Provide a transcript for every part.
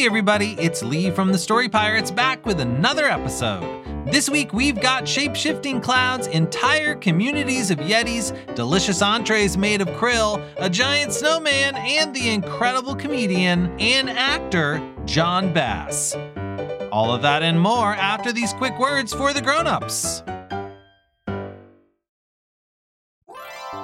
Hey everybody, it's Lee from the Story Pirates back with another episode. This week we've got shape shifting clouds, entire communities of Yetis, delicious entrees made of krill, a giant snowman, and the incredible comedian and actor Jon Bass. All of that and more after these quick words for the grown-ups.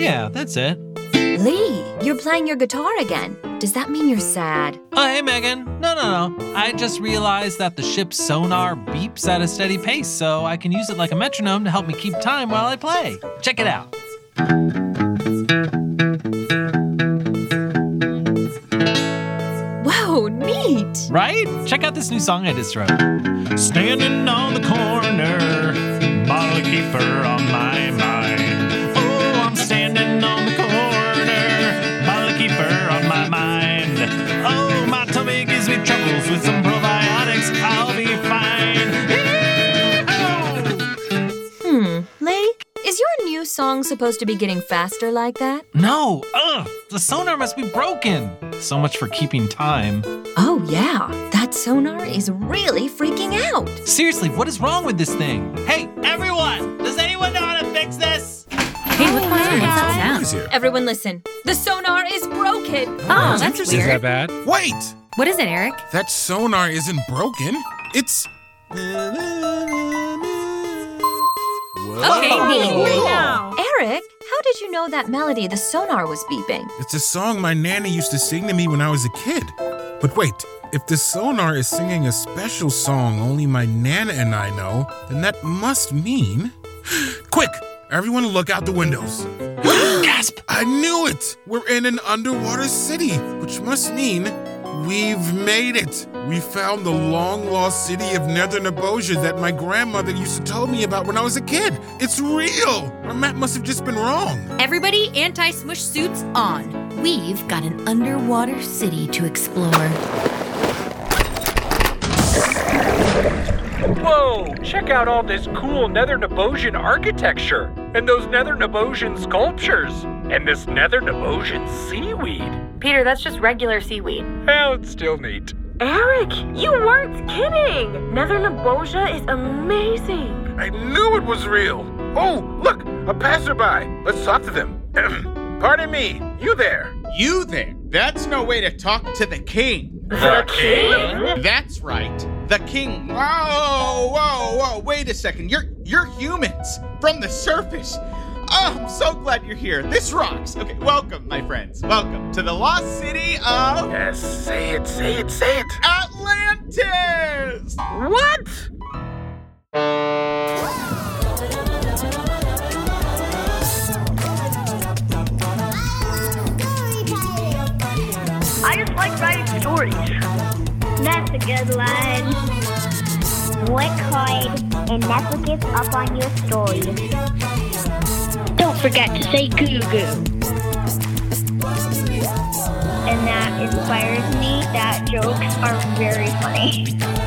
Yeah, that's it. Lee, you're playing your guitar again. Does that mean you're sad? Oh, hey, Megan. No, no, no. I just realized that the ship's sonar beeps at a steady pace, so I can use it like a metronome to help me keep time while I play. Check it out. Whoa, neat! Right? Check out this new song I just wrote. Standing on the corner, bottle kefir on my mind. Tummy troubles with some probiotics. I'll be fine. Yee-haw! Hmm, Lee, is your new song supposed to be getting faster like that? No, ugh, the sonar must be broken. So much for keeping time. Oh, yeah, that sonar is really freaking out. Seriously, what is wrong with this thing? Hey, everyone! Does anyone know how to fix this? Hey, what's going on? What's that sound? Who's here? Everyone, listen. The sonar is broken. Oh, that's Is weird. that bad? Wait! What is it, Eric? That sonar isn't broken. It's. Okay, neat. Eric, how did you know that melody the sonar was beeping? It's a song my nanny used to sing to me when I was a kid. But wait, if the sonar is singing a special song only my nana and I know, then that must mean. Quick! Everyone look out the windows. Gasp! I knew it! We're in an underwater city, which must mean we've made it. We found the long lost city of Nether Neboja that my grandmother used to tell me about when I was a kid. It's real! Our map must have just been wrong. Everybody, anti smush suits on. We've got an underwater city to explore. Whoa! Check out all this cool Nether Nebosian architecture, and those Nether Nebosian sculptures, and this Nether Nebosian seaweed. Peter, that's just regular seaweed. Well, it's still neat. Eric, you weren't kidding! Nether Neboja is amazing. I knew it was real. Oh, look, a passerby. Let's talk to them. Pardon me, you there? You there? That's no way to talk to the king. The king? That's right. The king. Whoa, whoa, whoa. Wait a second. You're you're humans from the surface. Oh, I'm so glad you're here. This rocks. Okay, welcome, my friends. Welcome to the lost city of Yes, say it, say it, say it. Atlantis. What? I just like writing stories. That's a good line. Work hard and never give up on your stories. Don't forget to say goo goo. And that inspires me that jokes are very funny.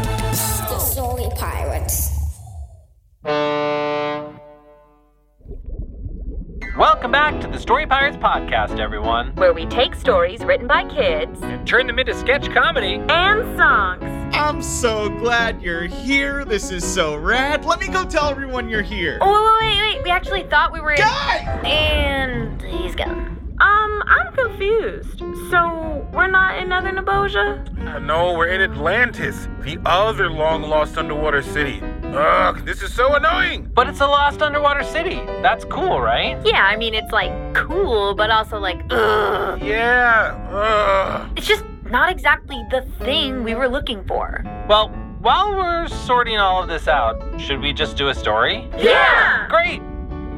Welcome back to the Story Pirates podcast, everyone. Where we take stories written by kids And turn them into sketch comedy. and songs. I'm so glad you're here. This is so rad. Let me go tell everyone you're here. Oh, wait, wait, wait. We actually thought we were in. Guys! And he's gone. Um, I'm confused. So, we're not in Nether Neboja? Uh, no, we're in Atlantis, the other long lost underwater city. Ugh, this is so annoying. But it's a lost underwater city. That's cool, right? Yeah, I mean, it's like cool, but also like, ugh. Yeah, ugh. It's just not exactly the thing we were looking for. Well, while we're sorting all of this out, should we just do a story? Yeah! Great!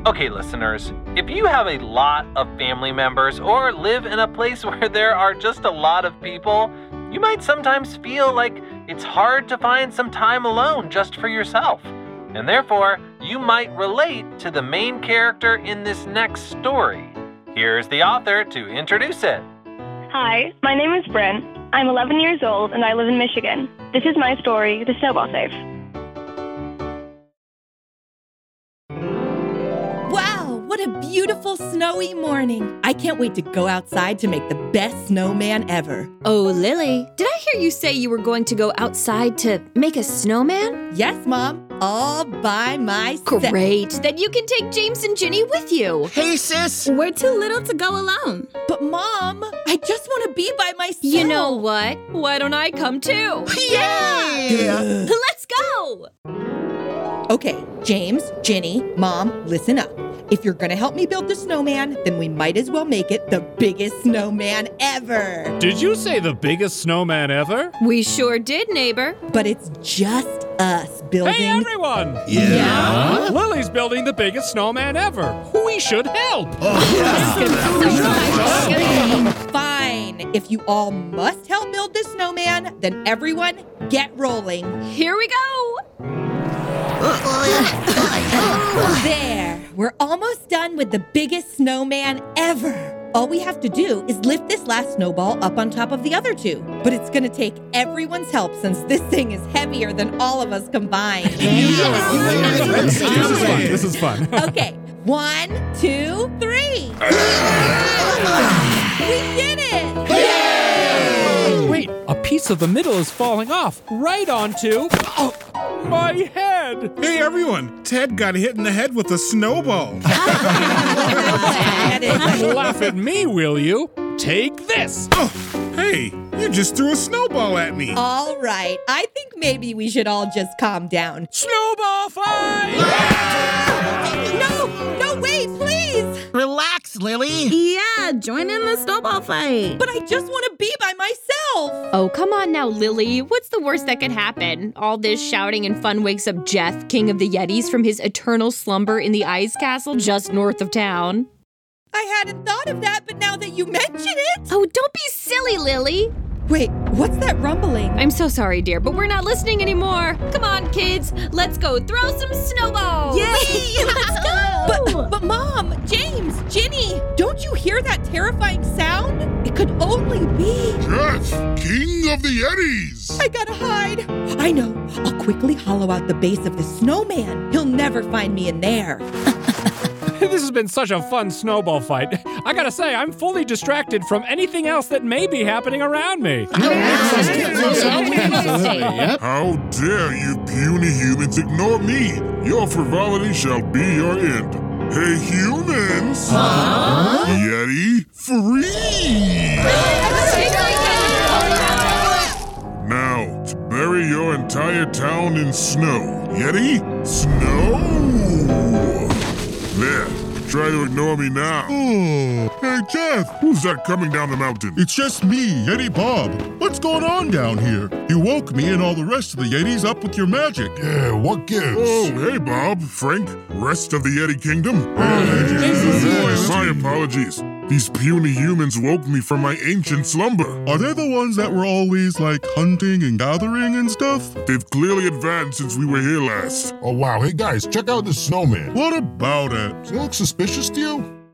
Okay, listeners, if you have a lot of family members or live in a place where there are just a lot of people, you might sometimes feel like it's hard to find some time alone just for yourself. And therefore, you might relate to the main character in this next story. Here's the author to introduce it. Hi, my name is Bryn. I'm 11 years old and I live in Michigan. This is my story, The Snowball Safe. What a beautiful snowy morning. I can't wait to go outside to make the best snowman ever. Oh, Lily, did I hear you say you were going to go outside to make a snowman? Yes, Mom, all by myself. Great. Then you can take James and Ginny with you. Hey, sis. We're too little to go alone. But, Mom, I just want to be by myself. You know what? Why don't I come too? Yeah. Let's go! Okay, James, Ginny, Mom, listen up. If you're gonna help me build the snowman, then we might as well make it the biggest snowman ever. Did you say the biggest snowman ever? We sure did, neighbor. But it's just us building. Hey, everyone! Yeah? Lily's building the biggest snowman ever. We should help. Oh, Fine. If you all must help build this snowman, then everyone get rolling. Here we go. There. We're almost done with the biggest snowman ever. All we have to do is lift this last snowball up on top of the other two. But it's gonna take everyone's help since this thing is heavier than all of us combined. This is fun. This is fun. okay, one, two, three. we did it! Wait, a piece of the middle is falling off right onto oh, my head. Hey, everyone. Ted got hit in the head with a snowball. Laugh at me, will you? Take this. Oh, hey, you just threw a snowball at me. All right, I think maybe we should all just calm down. Snowball fight! No, no, wait, please! Relax, Lily. Yeah, join in the snowball fight. But I just want to be by myself. Oh, come on now, Lily. What's the worst that could happen? All this shouting and fun wakes up Jeff, king of the Yetis, from his eternal slumber in the ice castle just north of town. I hadn't thought of that, but now that you mention it. Oh, don't be silly, Lily. Wait, what's that rumbling? I'm so sorry, dear, but we're not listening anymore. Come on, kids. Let's go throw some snowballs. Yay! Let's go! But, but, Mom, James, Ginny, don't you hear that terrifying sound? It could only be. Jeff, King of the Yetis. I gotta hide. I know. I'll quickly hollow out the base of the snowman. He'll never find me in there. this has been such a fun snowball fight. I gotta say, I'm fully distracted from anything else that may be happening around me. How dare you puny humans ignore me? Your frivolity shall be your end. Hey, humans! Huh? Yeti, free! Now, to bury your entire town in snow. Yeti, snow! There, try to ignore me now. Oh, hey Jeff, Who's that coming down the mountain? it's just me, Yeti Bob. What's going on down here? You woke me and all the rest of the Yetis up with your magic. Yeah, what gives? Oh, hey, Bob, Frank, rest of the Yeti Kingdom. My apologies. These puny humans woke me from my ancient slumber. Are they the ones that were always like hunting and gathering and stuff? They've clearly advanced since we were here last. Oh, wow. Hey, guys, check out this snowman. What about it? Does it look suspicious to you?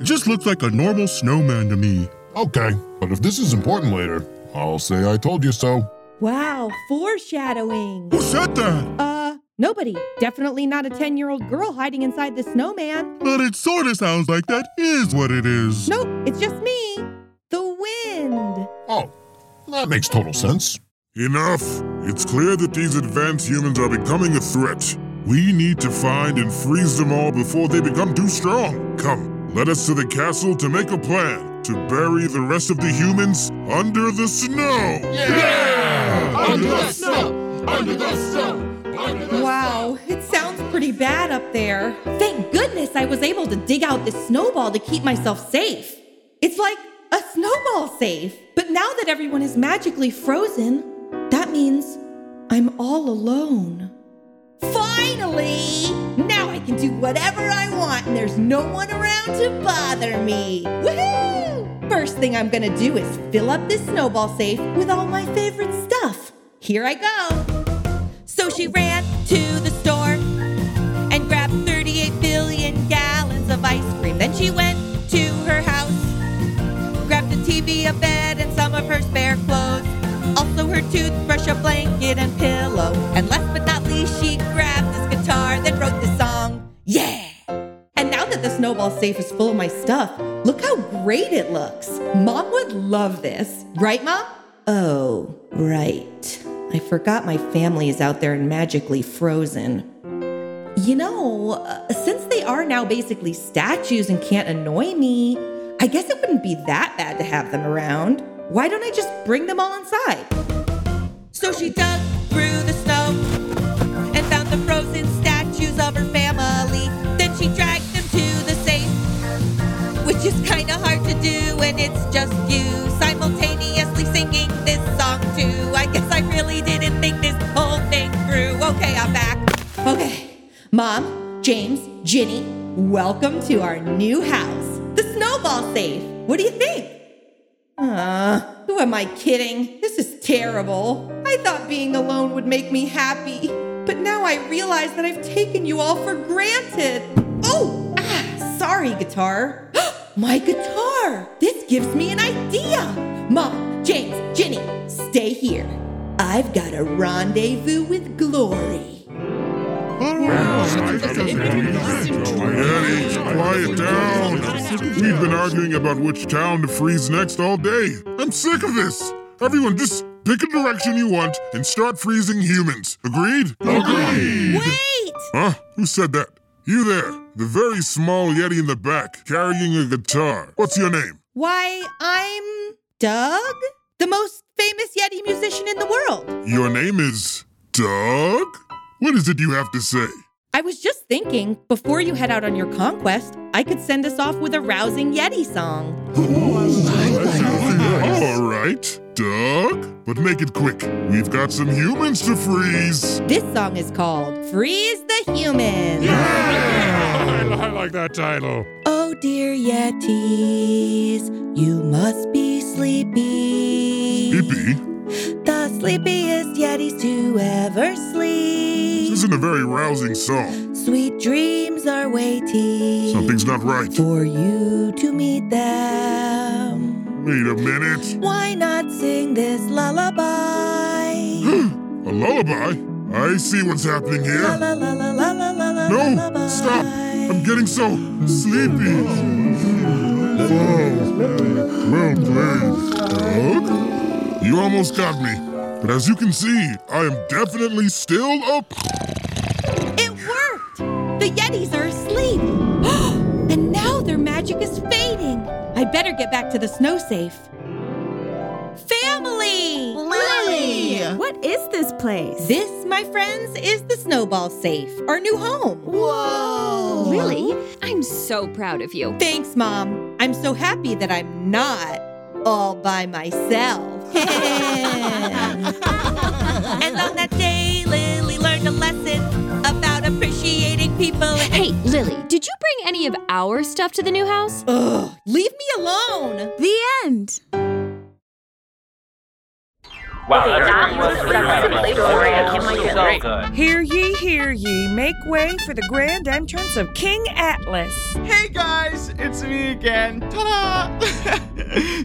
It just looks like a normal snowman to me. Okay, but if this is important later, I'll say I told you so. Wow, foreshadowing. Who said that? Uh, nobody. Definitely not a 10 year old girl hiding inside the snowman. But it sort of sounds like that is what it is. Nope, it's just me. The wind. Oh, that makes total sense. Enough! It's clear that these advanced humans are becoming a threat. We need to find and freeze them all before they become too strong. Come, let us to the castle to make a plan to bury the rest of the humans under the snow! Yeah! Under the snow! Under the snow! Pretty bad up there. Thank goodness I was able to dig out this snowball to keep myself safe. It's like a snowball safe. But now that everyone is magically frozen, that means I'm all alone. Finally! Now I can do whatever I want and there's no one around to bother me. Woohoo! First thing I'm gonna do is fill up this snowball safe with all my favorite stuff. Here I go. So she ran to the store Then she went to her house, grabbed a TV, a bed, and some of her spare clothes. Also her toothbrush, a blanket, and pillow. And last but not least, she grabbed this guitar, then wrote the song, Yeah! And now that the snowball safe is full of my stuff, look how great it looks. Mom would love this. Right, Mom? Oh, right. I forgot my family is out there and magically frozen. You know, uh, since they are now basically statues and can't annoy me, I guess it wouldn't be that bad to have them around. Why don't I just bring them all inside? So she dug through the snow and found the frozen statues of her family. Then she dragged them to the safe, which is kind of hard to do when it's just you Mom, James, Ginny, welcome to our new house, the Snowball Safe. What do you think? Uh, who am I kidding? This is terrible. I thought being alone would make me happy, but now I realize that I've taken you all for granted. Oh, ah, sorry, guitar. my guitar! This gives me an idea. Mom, James, Ginny, stay here. I've got a rendezvous with Glory. Eddie, quiet down. We've been arguing about which town to freeze next all day. I'm sick of this. Everyone, just pick a direction you want and start freezing humans. Agreed? Agreed! Wait! Huh? Who said that? You there, the very small Yeti in the back, carrying a guitar. What's your name? Why, I'm Doug, the most famous Yeti musician in the world. Your name is Doug? What is it you have to say? I was just thinking, before you head out on your conquest, I could send us off with a rousing Yeti song. All right, Doug. But make it quick. We've got some humans to freeze. This song is called Freeze the Humans. Yeah, I like that title. Oh dear Yetis, you must be sleepy. Sleepy? The sleepiest Yetis to ever sleep. This isn't a very rousing song. Sweet dreams are waiting. Something's not right. For you to meet them. Wait a minute. Why not sing this lullaby? a lullaby? I see what's happening here. La la la No, lullaby. stop. I'm getting so sleepy. Oh, well played, Doug. You almost got me. But as you can see, I am definitely still up. It worked! The Yetis are asleep. and now their magic is fading. I better get back to the snow safe. Family! Lily! What is this place? This, my friends, is the Snowball Safe, our new home. Whoa! Lily, I'm so proud of you. Thanks, Mom. I'm so happy that I'm not all by myself. and on that day, Lily learned a lesson about appreciating people. Hey, Lily, did you bring any of our stuff to the new house? Ugh, leave me alone. The end. Good. Hear ye, hear ye, make way for the grand entrance of King Atlas. Hey guys, it's me again. Ta-da!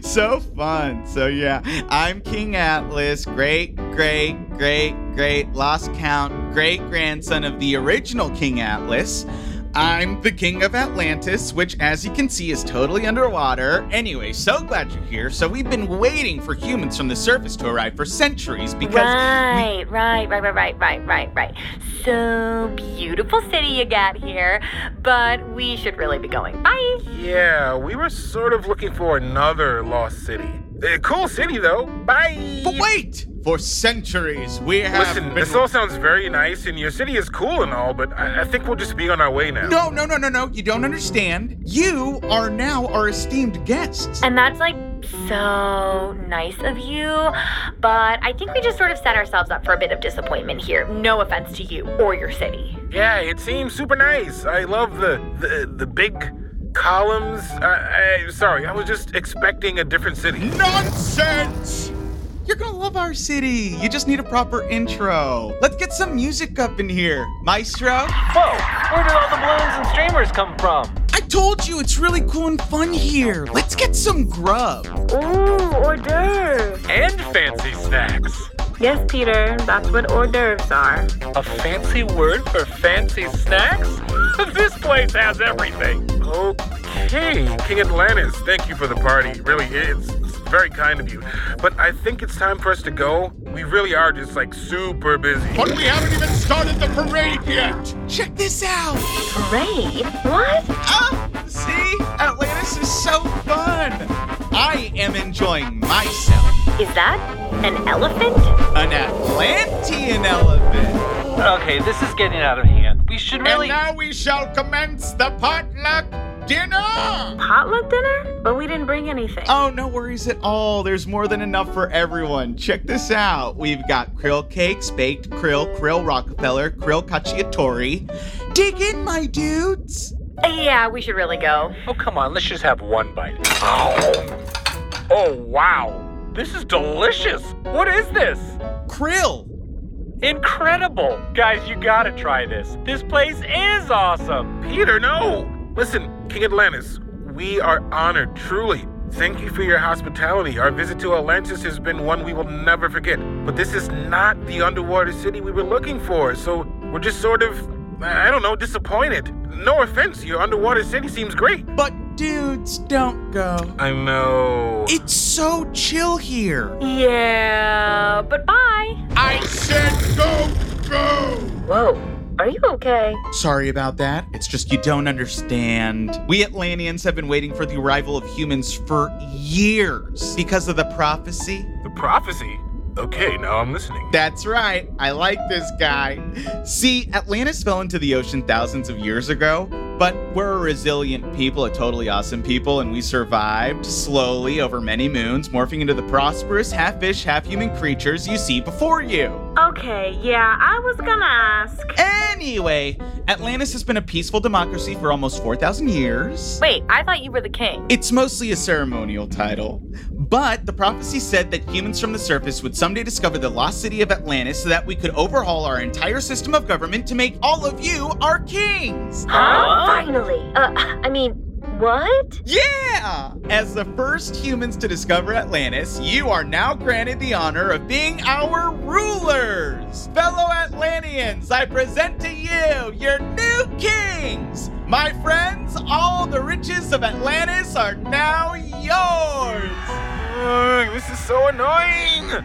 so fun. So yeah, I'm King Atlas, great, great, great, great, lost count, great grandson of the original King Atlas. I'm the king of Atlantis, which, as you can see, is totally underwater. Anyway, so glad you're here. So, we've been waiting for humans from the surface to arrive for centuries because. we- Right, right, right, right, right, right, right, right. So beautiful city you got here, but we should really be going. Bye. Yeah, we were sort of looking for another lost city. Uh, cool city, though. Bye. But wait! For centuries, we have. Listen, been- this all sounds very nice, and your city is cool and all, but I, I think we'll just be on our way now. No, no, no, no, no. You don't understand. You are now our esteemed guests. And that's like so nice of you, but I think we just sort of set ourselves up for a bit of disappointment here. No offense to you or your city. Yeah, it seems super nice. I love the the, the big columns. I, I, sorry, I was just expecting a different city. Nonsense! You're gonna love our city. You just need a proper intro. Let's get some music up in here. Maestro? Whoa, where did all the balloons and streamers come from? I told you it's really cool and fun here. Let's get some grub. Ooh, hors d'oeuvres. And fancy snacks. Yes, Peter, that's what hors d'oeuvres are. A fancy word for fancy snacks? this place has everything. Okay, King Atlantis, thank you for the party. Really, it's, it's very kind of you. But I think it's time for us to go. We really are just like super busy. But we haven't even started the parade yet. Check this out. Parade? What? Ah, see? Atlantis is so fun. I am enjoying myself. Is that an elephant? An Atlantean elephant. Okay, this is getting out of hand. We should really. And now we shall commence the potluck dinner. Potluck dinner? But we didn't bring anything. Oh, no worries at all. There's more than enough for everyone. Check this out. We've got krill cakes, baked krill, krill Rockefeller, krill cacciatore. Dig in, my dudes. Yeah, we should really go. Oh, come on, let's just have one bite. Oh, oh wow. This is delicious. What is this? Krill. Incredible. Guys, you gotta try this. This place is awesome. Peter, no! Listen, King Atlantis, we are honored, truly. Thank you for your hospitality. Our visit to Atlantis has been one we will never forget. But this is not the underwater city we were looking for, so we're just sort of, I don't know, disappointed. No offense, your underwater city seems great. But dudes, don't go. I know. It's so chill here. Yeah, but bye. I said go, go. Whoa, are you okay? Sorry about that. It's just you don't understand. We Atlanteans have been waiting for the arrival of humans for years because of the prophecy. The prophecy? Okay, now I'm listening. That's right. I like this guy. See, Atlantis fell into the ocean thousands of years ago, but we're a resilient people, a totally awesome people, and we survived slowly over many moons, morphing into the prosperous half fish, half human creatures you see before you. Okay, yeah, I was gonna ask. Anyway, Atlantis has been a peaceful democracy for almost 4,000 years. Wait, I thought you were the king. It's mostly a ceremonial title. But the prophecy said that humans from the surface would someday discover the lost city of Atlantis so that we could overhaul our entire system of government to make all of you our kings. Huh? Finally. Uh, I mean, what? Yeah! As the first humans to discover Atlantis, you are now granted the honor of being our rulers. Fellow Atlanteans, I present to you you, your new kings! My friends, all the riches of Atlantis are now yours! Ugh, this is so annoying!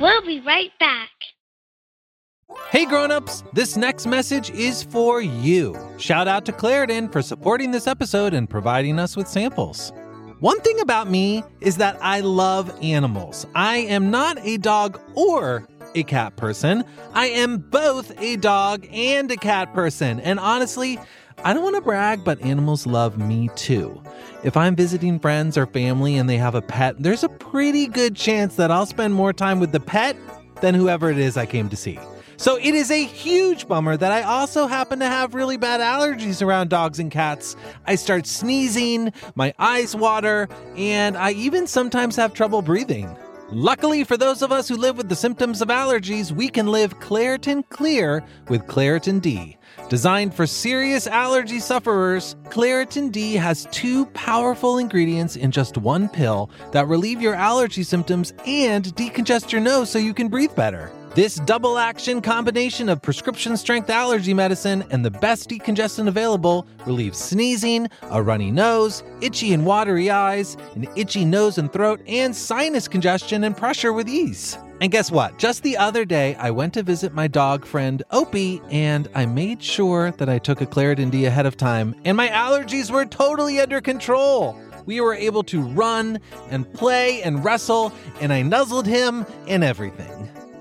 We'll be right back. Hey grown-ups, this next message is for you. Shout out to Claritin for supporting this episode and providing us with samples. One thing about me is that I love animals. I am not a dog or a cat person. I am both a dog and a cat person. And honestly, I don't want to brag, but animals love me too. If I'm visiting friends or family and they have a pet, there's a pretty good chance that I'll spend more time with the pet than whoever it is I came to see. So it is a huge bummer that I also happen to have really bad allergies around dogs and cats. I start sneezing, my eyes water, and I even sometimes have trouble breathing. Luckily, for those of us who live with the symptoms of allergies, we can live Claritin Clear with Claritin D. Designed for serious allergy sufferers, Claritin D has two powerful ingredients in just one pill that relieve your allergy symptoms and decongest your nose so you can breathe better. This double action combination of prescription strength allergy medicine and the best decongestant available relieves sneezing, a runny nose, itchy and watery eyes, an itchy nose and throat, and sinus congestion and pressure with ease. And guess what? Just the other day, I went to visit my dog friend Opie, and I made sure that I took a Claritin D ahead of time, and my allergies were totally under control. We were able to run and play and wrestle, and I nuzzled him and everything.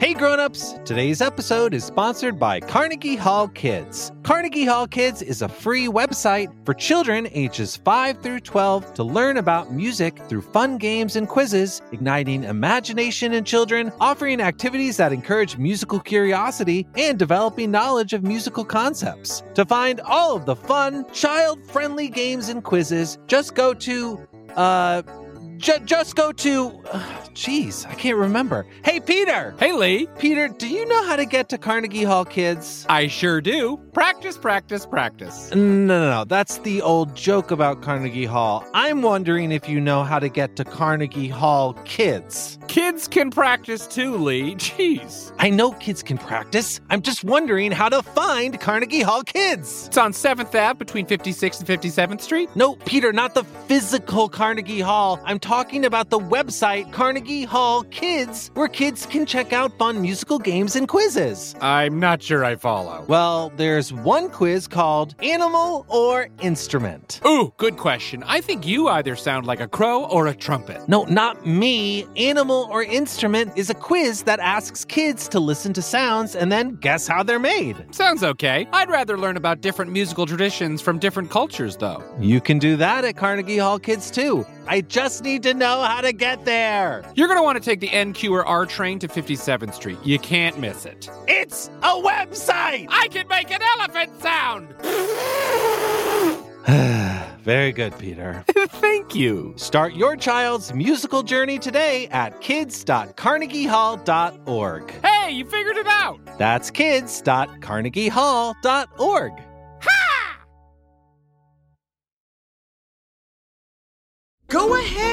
Hey grown-ups, today's episode is sponsored by Carnegie Hall Kids. Carnegie Hall Kids is a free website for children ages 5 through 12 to learn about music through fun games and quizzes, igniting imagination in children, offering activities that encourage musical curiosity, and developing knowledge of musical concepts. To find all of the fun, child-friendly games and quizzes, just go to uh J- just go to. Jeez, I can't remember. Hey, Peter! Hey, Lee. Peter, do you know how to get to Carnegie Hall, kids? I sure do. Practice, practice, practice. No, no, no. That's the old joke about Carnegie Hall. I'm wondering if you know how to get to Carnegie Hall, kids. Kids can practice too, Lee. Jeez. I know kids can practice. I'm just wondering how to find Carnegie Hall, kids. It's on 7th Ave between 56th and 57th Street. No, Peter, not the physical Carnegie Hall. I'm talking about the website Carnegie Hall Kids, where kids can check out fun musical games and quizzes. I'm not sure I follow. Well, there's one quiz called Animal or Instrument. Ooh, good question. I think you either sound like a crow or a trumpet. No, not me. Animal or Instrument is a quiz that asks kids to listen to sounds and then guess how they're made. Sounds okay. I'd rather learn about different musical traditions from different cultures, though. You can do that at Carnegie Hall Kids too. I just need to know how to get there. You're going to want to take the NQ or R train to 57th Street. You can't miss it. It's a website! I can make an elephant sound! Very good, Peter. Thank you. Start your child's musical journey today at kids.carnegiehall.org. Hey, you figured it out! That's kids.carnegiehall.org.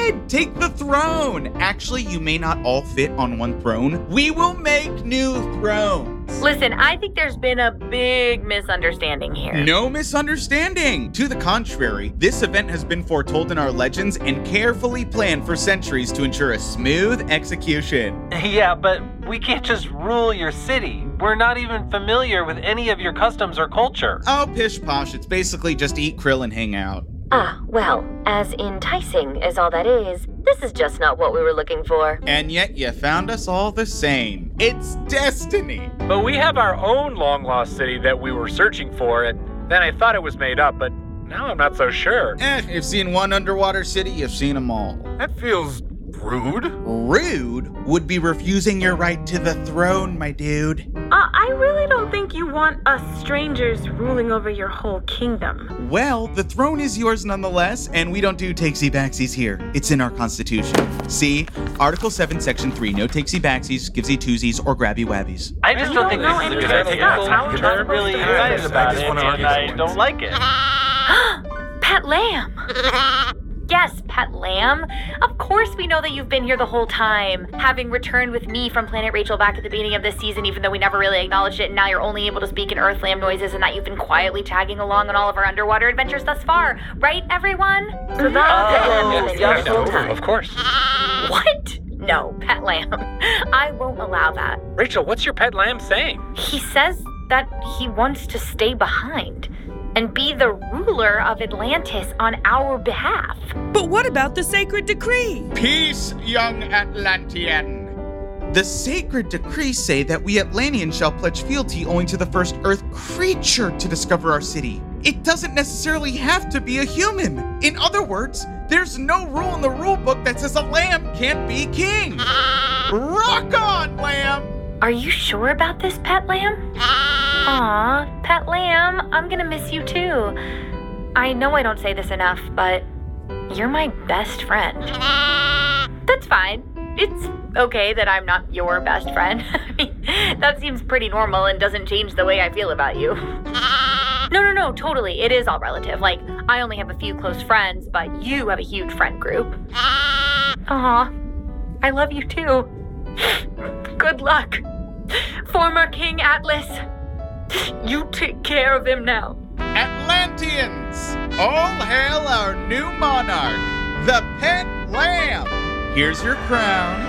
ahead, take the throne. Actually, you may not all fit on one throne. We will make new thrones. Listen, I think there's been a big misunderstanding here. No misunderstanding. To the contrary, this event has been foretold in our legends and carefully planned for centuries to ensure a smooth execution. Yeah, but we can't just rule your city. We're not even familiar with any of your customs or culture. Oh, pish posh. It's basically just eat krill and hang out. Ah, well, as enticing as all that is, this is just not what we were looking for. And yet you found us all the same. It's destiny. But we have our own long lost city that we were searching for, and then I thought it was made up, but now I'm not so sure. Eh, you've seen one underwater city, you've seen them all. That feels rude. Rude would be refusing your right to the throne, my dude. Uh, I really don't think you want us strangers ruling over your whole kingdom. Well, the throne is yours nonetheless, and we don't do takesy backsies here. It's in our constitution. See, Article 7, Section 3 no takesy backsies, givesy twosies, or grabby wabbies. I just don't, think this is a good idea. I'm really excited about it, and I don't like it. Pet Lamb! Yes, Pet Lamb. Of course, we know that you've been here the whole time, having returned with me from Planet Rachel back at the beginning of this season, even though we never really acknowledged it, and now you're only able to speak in Earth Lamb noises, and that you've been quietly tagging along on all of our underwater adventures thus far. Right, everyone? So that's Pet Lamb yes, been yeah, the whole time. of course. What? No, Pet Lamb. I won't allow that. Rachel, what's your pet lamb saying? He says that he wants to stay behind and be the ruler of Atlantis on our behalf. But what about the sacred decree? Peace, young Atlantean. The sacred decrees say that we Atlanteans shall pledge fealty only to the first Earth creature to discover our city. It doesn't necessarily have to be a human. In other words, there's no rule in the rule book that says a lamb can't be king. Rock on, lamb! Are you sure about this, Pet Lamb? Aw, Pet Lamb, I'm gonna miss you too. I know I don't say this enough, but you're my best friend. That's fine. It's okay that I'm not your best friend. I mean, that seems pretty normal and doesn't change the way I feel about you. No, no, no, totally. It is all relative. Like, I only have a few close friends, but you have a huge friend group. Aw, I love you too. Good luck, former King Atlas. You take care of him now. Atlanteans, all hail our new monarch, the Pet Lamb. Here's your crown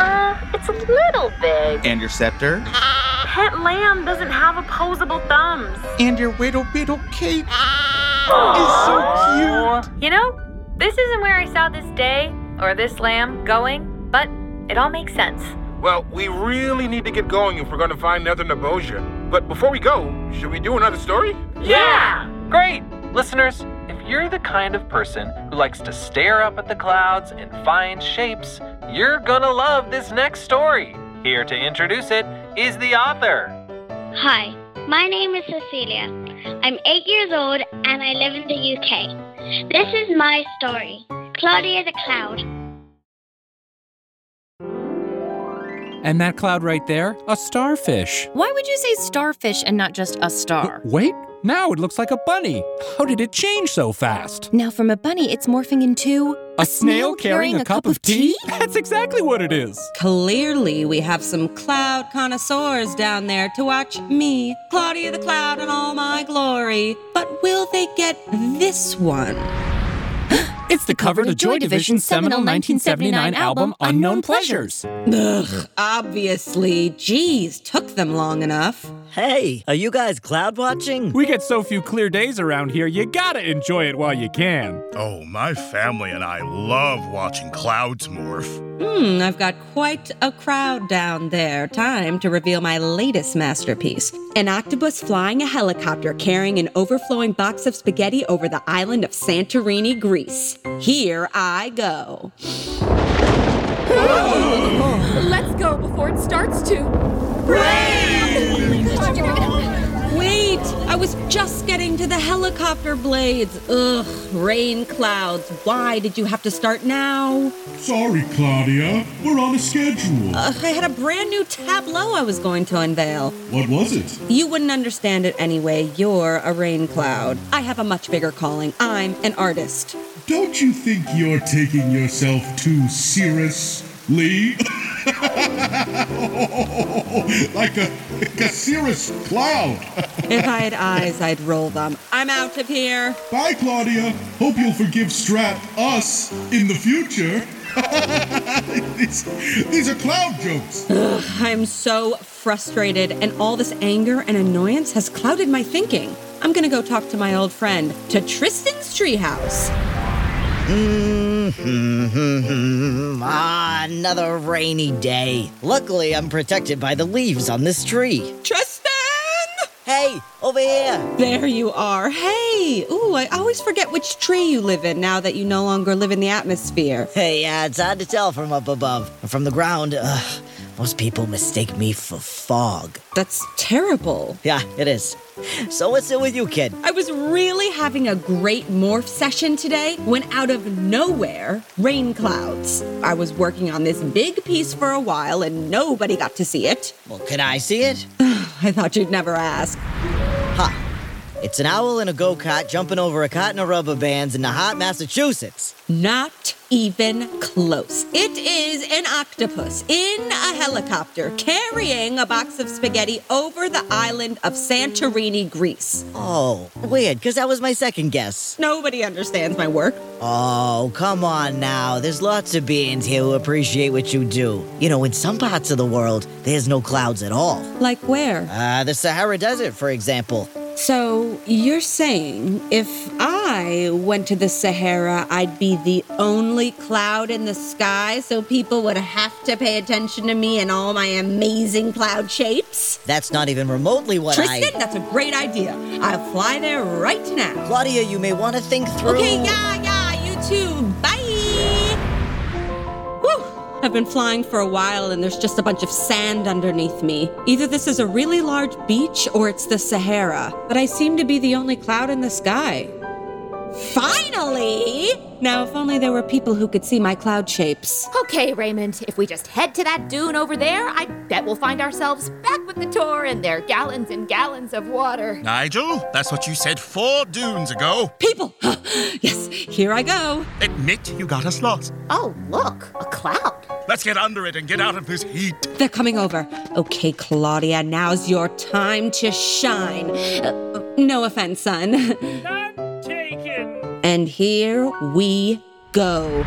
Uh, it's a little big. and your scepter Pet Lamb doesn't have opposable thumbs. and your little little cape. Is so cute. You know, this isn't where I saw this day or this lamb going, but it all makes sense. Well, we really need to get going if we're going to find Nether Nebosia. But before we go, should we do another story? Yeah! Great! Listeners, if you're the kind of person who likes to stare up at the clouds and find shapes, you're gonna love this next story. Here to introduce it is the author. Hi, my name is Cecilia. I'm eight years old and I live in the UK. This is my story Claudia the Cloud. And that cloud right there, a starfish. Why would you say starfish and not just a star? Wait, now it looks like a bunny. How did it change so fast? Now, from a bunny, it's morphing into A, snail, carrying, a, cup, of tea? That's exactly what it is. Clearly, we have some cloud connoisseurs down there to watch me, Claudia the Cloud, in all my glory. But will they get this one? It's the cover to Joy Division's seminal 1979 album, Unknown Pleasures. Ugh, obviously. Geez, took them long enough. Hey, are you guys cloud watching? We get so few clear days around here, you gotta enjoy it while you can. Oh, my family and I love watching clouds morph. Hmm, I've got quite a crowd down there. Time to reveal my latest masterpiece an octopus flying a helicopter carrying an overflowing box of spaghetti over the island of Santorini, Greece. Here I go. Let's go before it starts to. Wait, I was just getting to the helicopter blades. Ugh, rain clouds. Why did you have to start now? Sorry, Claudia. We're on a schedule. Uh, I had a brand new tableau I was going to unveil. What was it? You wouldn't understand it anyway. You're a rain cloud. I have a much bigger calling. I'm an artist. Don't you think you're taking yourself too seriously? like a, like a cirrus cloud. If I had eyes, I'd roll them. I'm out of here. Bye, Claudia. Hope you'll forgive Strat us in the future. these, these are cloud jokes. Ugh, I'm so frustrated, and all this anger and annoyance has clouded my thinking. I'm gonna go talk to my old friend, to Tristan's treehouse. Mm-hmm. ah, another rainy day. Luckily, I'm protected by the leaves on this tree. Tristan! Hey, over here. There you are. Hey! Ooh, I always forget which tree you live in now that you no longer live in the atmosphere. Hey, yeah, it's hard to tell from up above. From the ground, ugh, Most people mistake me for fog. That's terrible. Yeah, it is. So what's it with you, kid? I was really having a great morph session today when out of nowhere, rain clouds. I was working on this big piece for a while and nobody got to see it. Well, can I see it? I thought you'd never ask. It's an owl in a go-kart jumping over a cotton of rubber bands in the hot Massachusetts. Not even close. It is an octopus in a helicopter carrying a box of spaghetti over the island of Santorini, Greece. Oh, weird, because that was my second guess. Nobody understands my work. Oh, come on now. There's lots of beings here who appreciate what you do. You know, in some parts of the world, there's no clouds at all. Like where? Uh, the Sahara Desert, for example. So you're saying if I went to the Sahara, I'd be the only cloud in the sky, so people would have to pay attention to me and all my amazing cloud shapes? That's not even remotely what Tristan, I. that's a great idea. I'll fly there right now. Claudia, you may want to think through. Okay, yeah, yeah, you too. Bye. Whew. I've been flying for a while and there's just a bunch of sand underneath me. Either this is a really large beach or it's the Sahara, but I seem to be the only cloud in the sky. Finally! Now, if only there were people who could see my cloud shapes. Okay, Raymond, if we just head to that dune over there, I bet we'll find ourselves back with the tour and their gallons and gallons of water. Nigel, that's what you said four dunes ago. People! yes, here I go. Admit you got us lost. Oh, look, a cloud. Let's get under it and get out of this heat. They're coming over. Okay, Claudia, now's your time to shine. Uh, no offense, son. None taken. And here we go.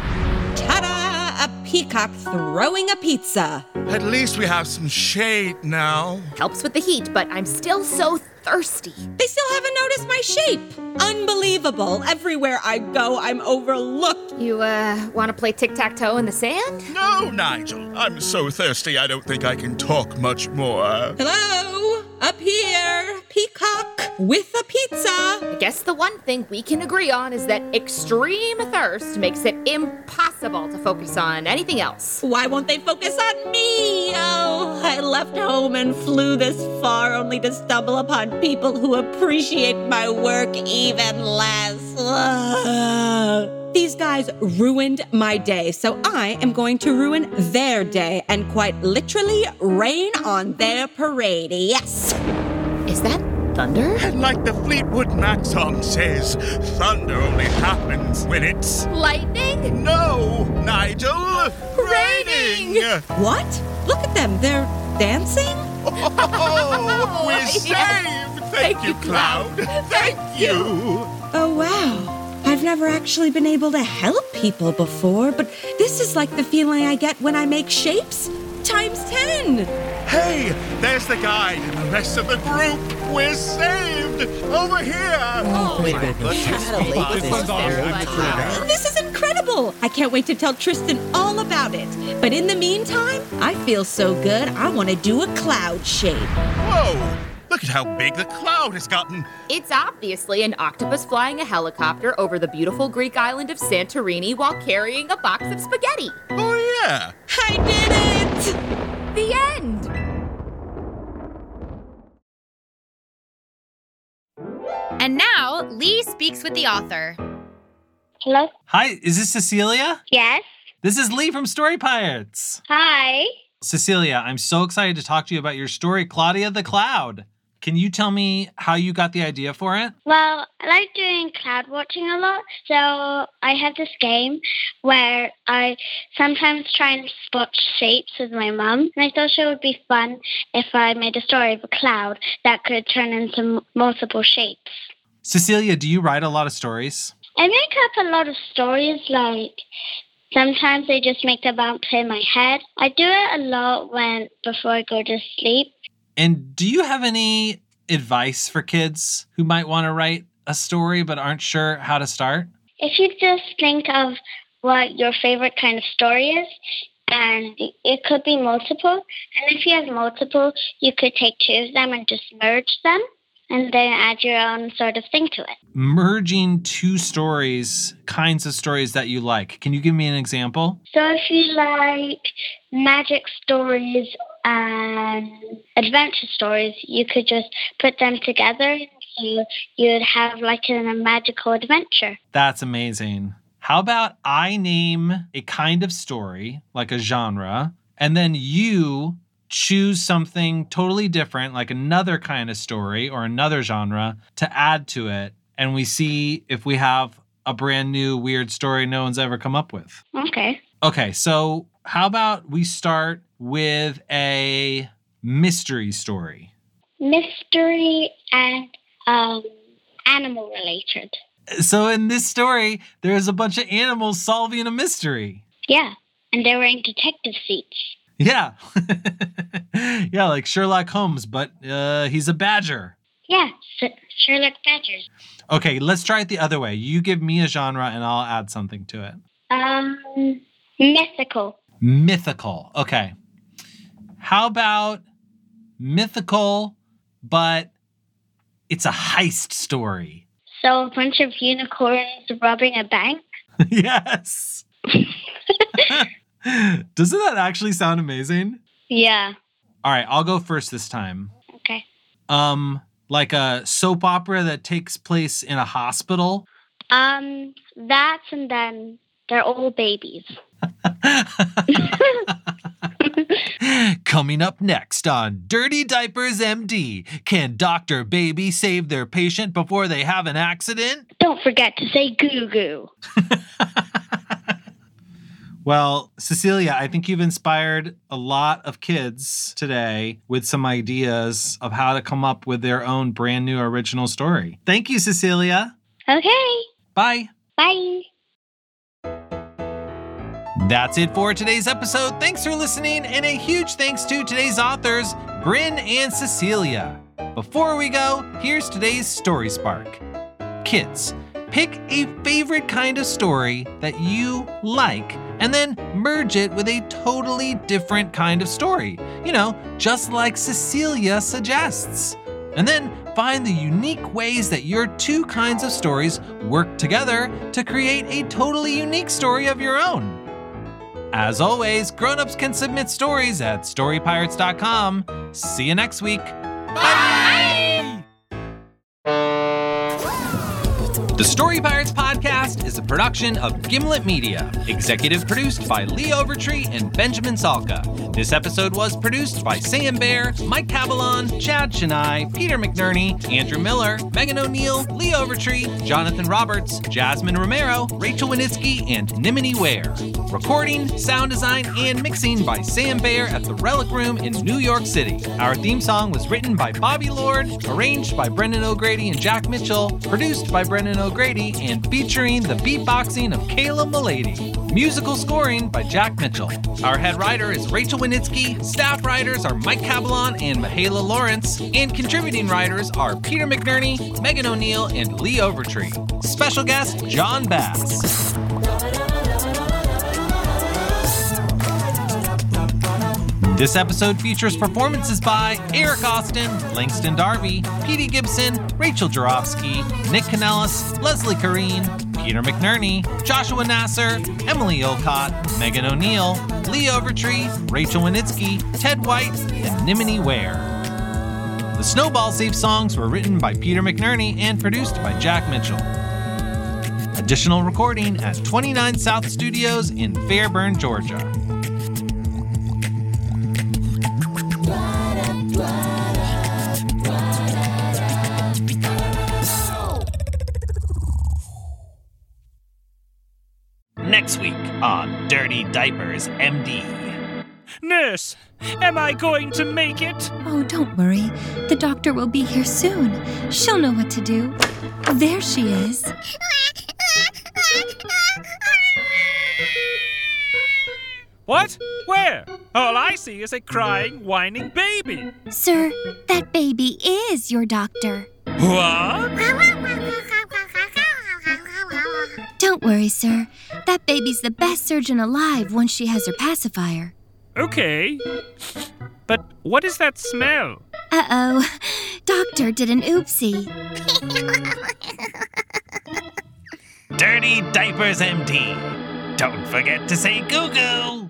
Ta-da! A peacock throwing a pizza. At least we have some shade now. Helps with the heat, but I'm still so thirsty. They still haven't noticed my shape. Unbelievable. Everywhere I go, I'm overlooked. You, uh, want to play tic tac toe in the sand? No, Nigel. I'm so thirsty I don't think I can talk much more. Hello? Up here. Peacock with a pizza. I guess the one thing we can agree on is that extreme thirst makes it impossible to focus on anything else. Why won't they focus on me? Oh, I left home and flew this far only to stumble upon people who appreciate my work even less. Ugh. These guys ruined my day, so I am going to ruin their day and quite literally rain on their parade. Yes. Is that thunder? And like the Fleetwood Mac song says, thunder only happens when it's. Lightning? No, Nigel! Raining! What? Look at them. They're dancing? Oh, we're saved! Thank you, Cloud! Thank you! Oh, wow. I've never actually been able to help people before, but this is like the feeling I get when I make shapes times 10. Hey, there's the guide and the rest of the group. We're saved! Over here! Oh, wait a minute. Let's How just to keep late on this. This is incredible. I can't wait to tell Tristan all about it. But in the meantime, I feel so good, I want to do a cloud shape. Whoa! Look at how big the cloud has gotten. It's obviously an octopus flying a helicopter over the beautiful Greek island of Santorini while carrying a box of spaghetti. Oh, yeah. I did it! The end! And now, Lee speaks with the author. Hello? Hi, is this Cecilia? Yes. This is Lee from Story Pirates. Hi. Cecilia, I'm so excited to talk to you about your story, Claudia the Cloud. Can you tell me how you got the idea for it? Well, I like doing cloud watching a lot, so I have this game where I sometimes try and spot shapes with my mum, and I thought it would be fun if I made a story of a cloud that could turn into multiple shapes. Cecilia, do you write a lot of stories? I make up a lot of stories, like sometimes I just make them up in my head. I do it a lot when before I go to sleep. And do you have any advice for kids who might want to write a story but aren't sure how to start? If you just think of what your favorite kind of story is, and it could be multiple, and if you have multiple, you could take two of them and just merge them. and then add your own sort of thing to it. Merging two stories, kinds of stories that you like. Can you give me an example? So if you like magic stories and adventure stories, you could just put them together. So you'd have like a magical adventure. That's amazing. How about I name a kind of story, like a genre, and then you choose something totally different, like another kind of story or another genre, to add to it. And we see if we have a brand new weird story no one's ever come up with. Okay. Okay, so how about we start with a mystery story? Mystery and um, animal related. So in this story, there's a bunch of animals solving a mystery. Yeah, and they're wearing detective suits. Yeah. yeah, like Sherlock Holmes, but uh, he's a badger. Yeah, Sherlock Badgers. Okay, let's try it the other way. You give me a genre and I'll add something to it. Um, mythical. Mythical. Okay. How about mythical, but it's a heist story? So a bunch of unicorns robbing a bank. yes. Doesn't that actually sound amazing? Yeah. All right, I'll go first this time. Okay. Um, like a soap opera that takes place in a hospital. Um, that's and then they're all babies. Coming up next on Dirty Diapers MD, can Dr. Baby save their patient before they have an accident? Don't forget to say goo goo. Well, Cecilia, I think you've inspired a lot of kids today with some ideas of how to come up with their own brand new original story. Thank you, Cecilia. Okay. Bye. Bye. That's it for today's episode. Thanks for listening, and a huge thanks to today's authors, Bryn and Cecilia. Before we go, here's today's Story Spark. Kids, pick a favorite kind of story that you like and then merge it with a totally different kind of story. You know, just like Cecilia suggests. And then find the unique ways that your two kinds of stories work together to create a totally unique story of your own. As always, grown-ups can submit stories at storypirates.com. See you next week. Bye. The Story Pirates podcast is a production of Gimlet Media, executive produced by Lee Overtree and Benjamin Salka. This episode was produced by Sam Bear, Mike Cabalon, Chad Chennai, Peter McNerney, Andrew Miller, Megan O'Neill, Lee Overtree, Jonathan Roberts, Jasmine Romero, Rachel Winitsky, and Nimini Ware. Recording, sound design, and mixing by Sam Bear at the Relic Room in New York City. Our theme song was written by Bobby Lord, arranged by Brendan O'Grady and Jack Mitchell, produced by Brendan O'Grady, and featuring the beatboxing of Kayla Milady. Musical scoring by Jack Mitchell. Our head writer is Rachel Winitsky. Staff writers are Mike Cabalon and Michaela Lawrence. And contributing writers are Peter McNerney, Megan O'Neill, and Lee Overtree. Special guest, Jon Bass. This episode features performances by Eric Austin, Langston Darby, Petey Gibson, Rachel Jarofsky, Nick Canellis, Leslie Kareen, Peter McNerney, Joshua Nasser, Emily Olcott, Megan O'Neill, Lee Overtree, Rachel Winitsky, Ted White, and Nimini Ware. The Snowball Safe songs were written by Peter McNerney and produced by Jack Mitchell. Additional recording at 29 South Studios in Fairburn, Georgia. Diapers MD. Nurse, am I going to make it? Oh, don't worry. The doctor will be here soon. She'll know what to do. There she is. What? Where? All I see is a crying, whining baby. Sir, that baby is your doctor. What? Don't worry, sir. That baby's the best surgeon alive once she has her pacifier. Okay. But what is that smell? Uh oh. Doctor did an oopsie. Dirty Diapers MD. Don't forget to say goo goo.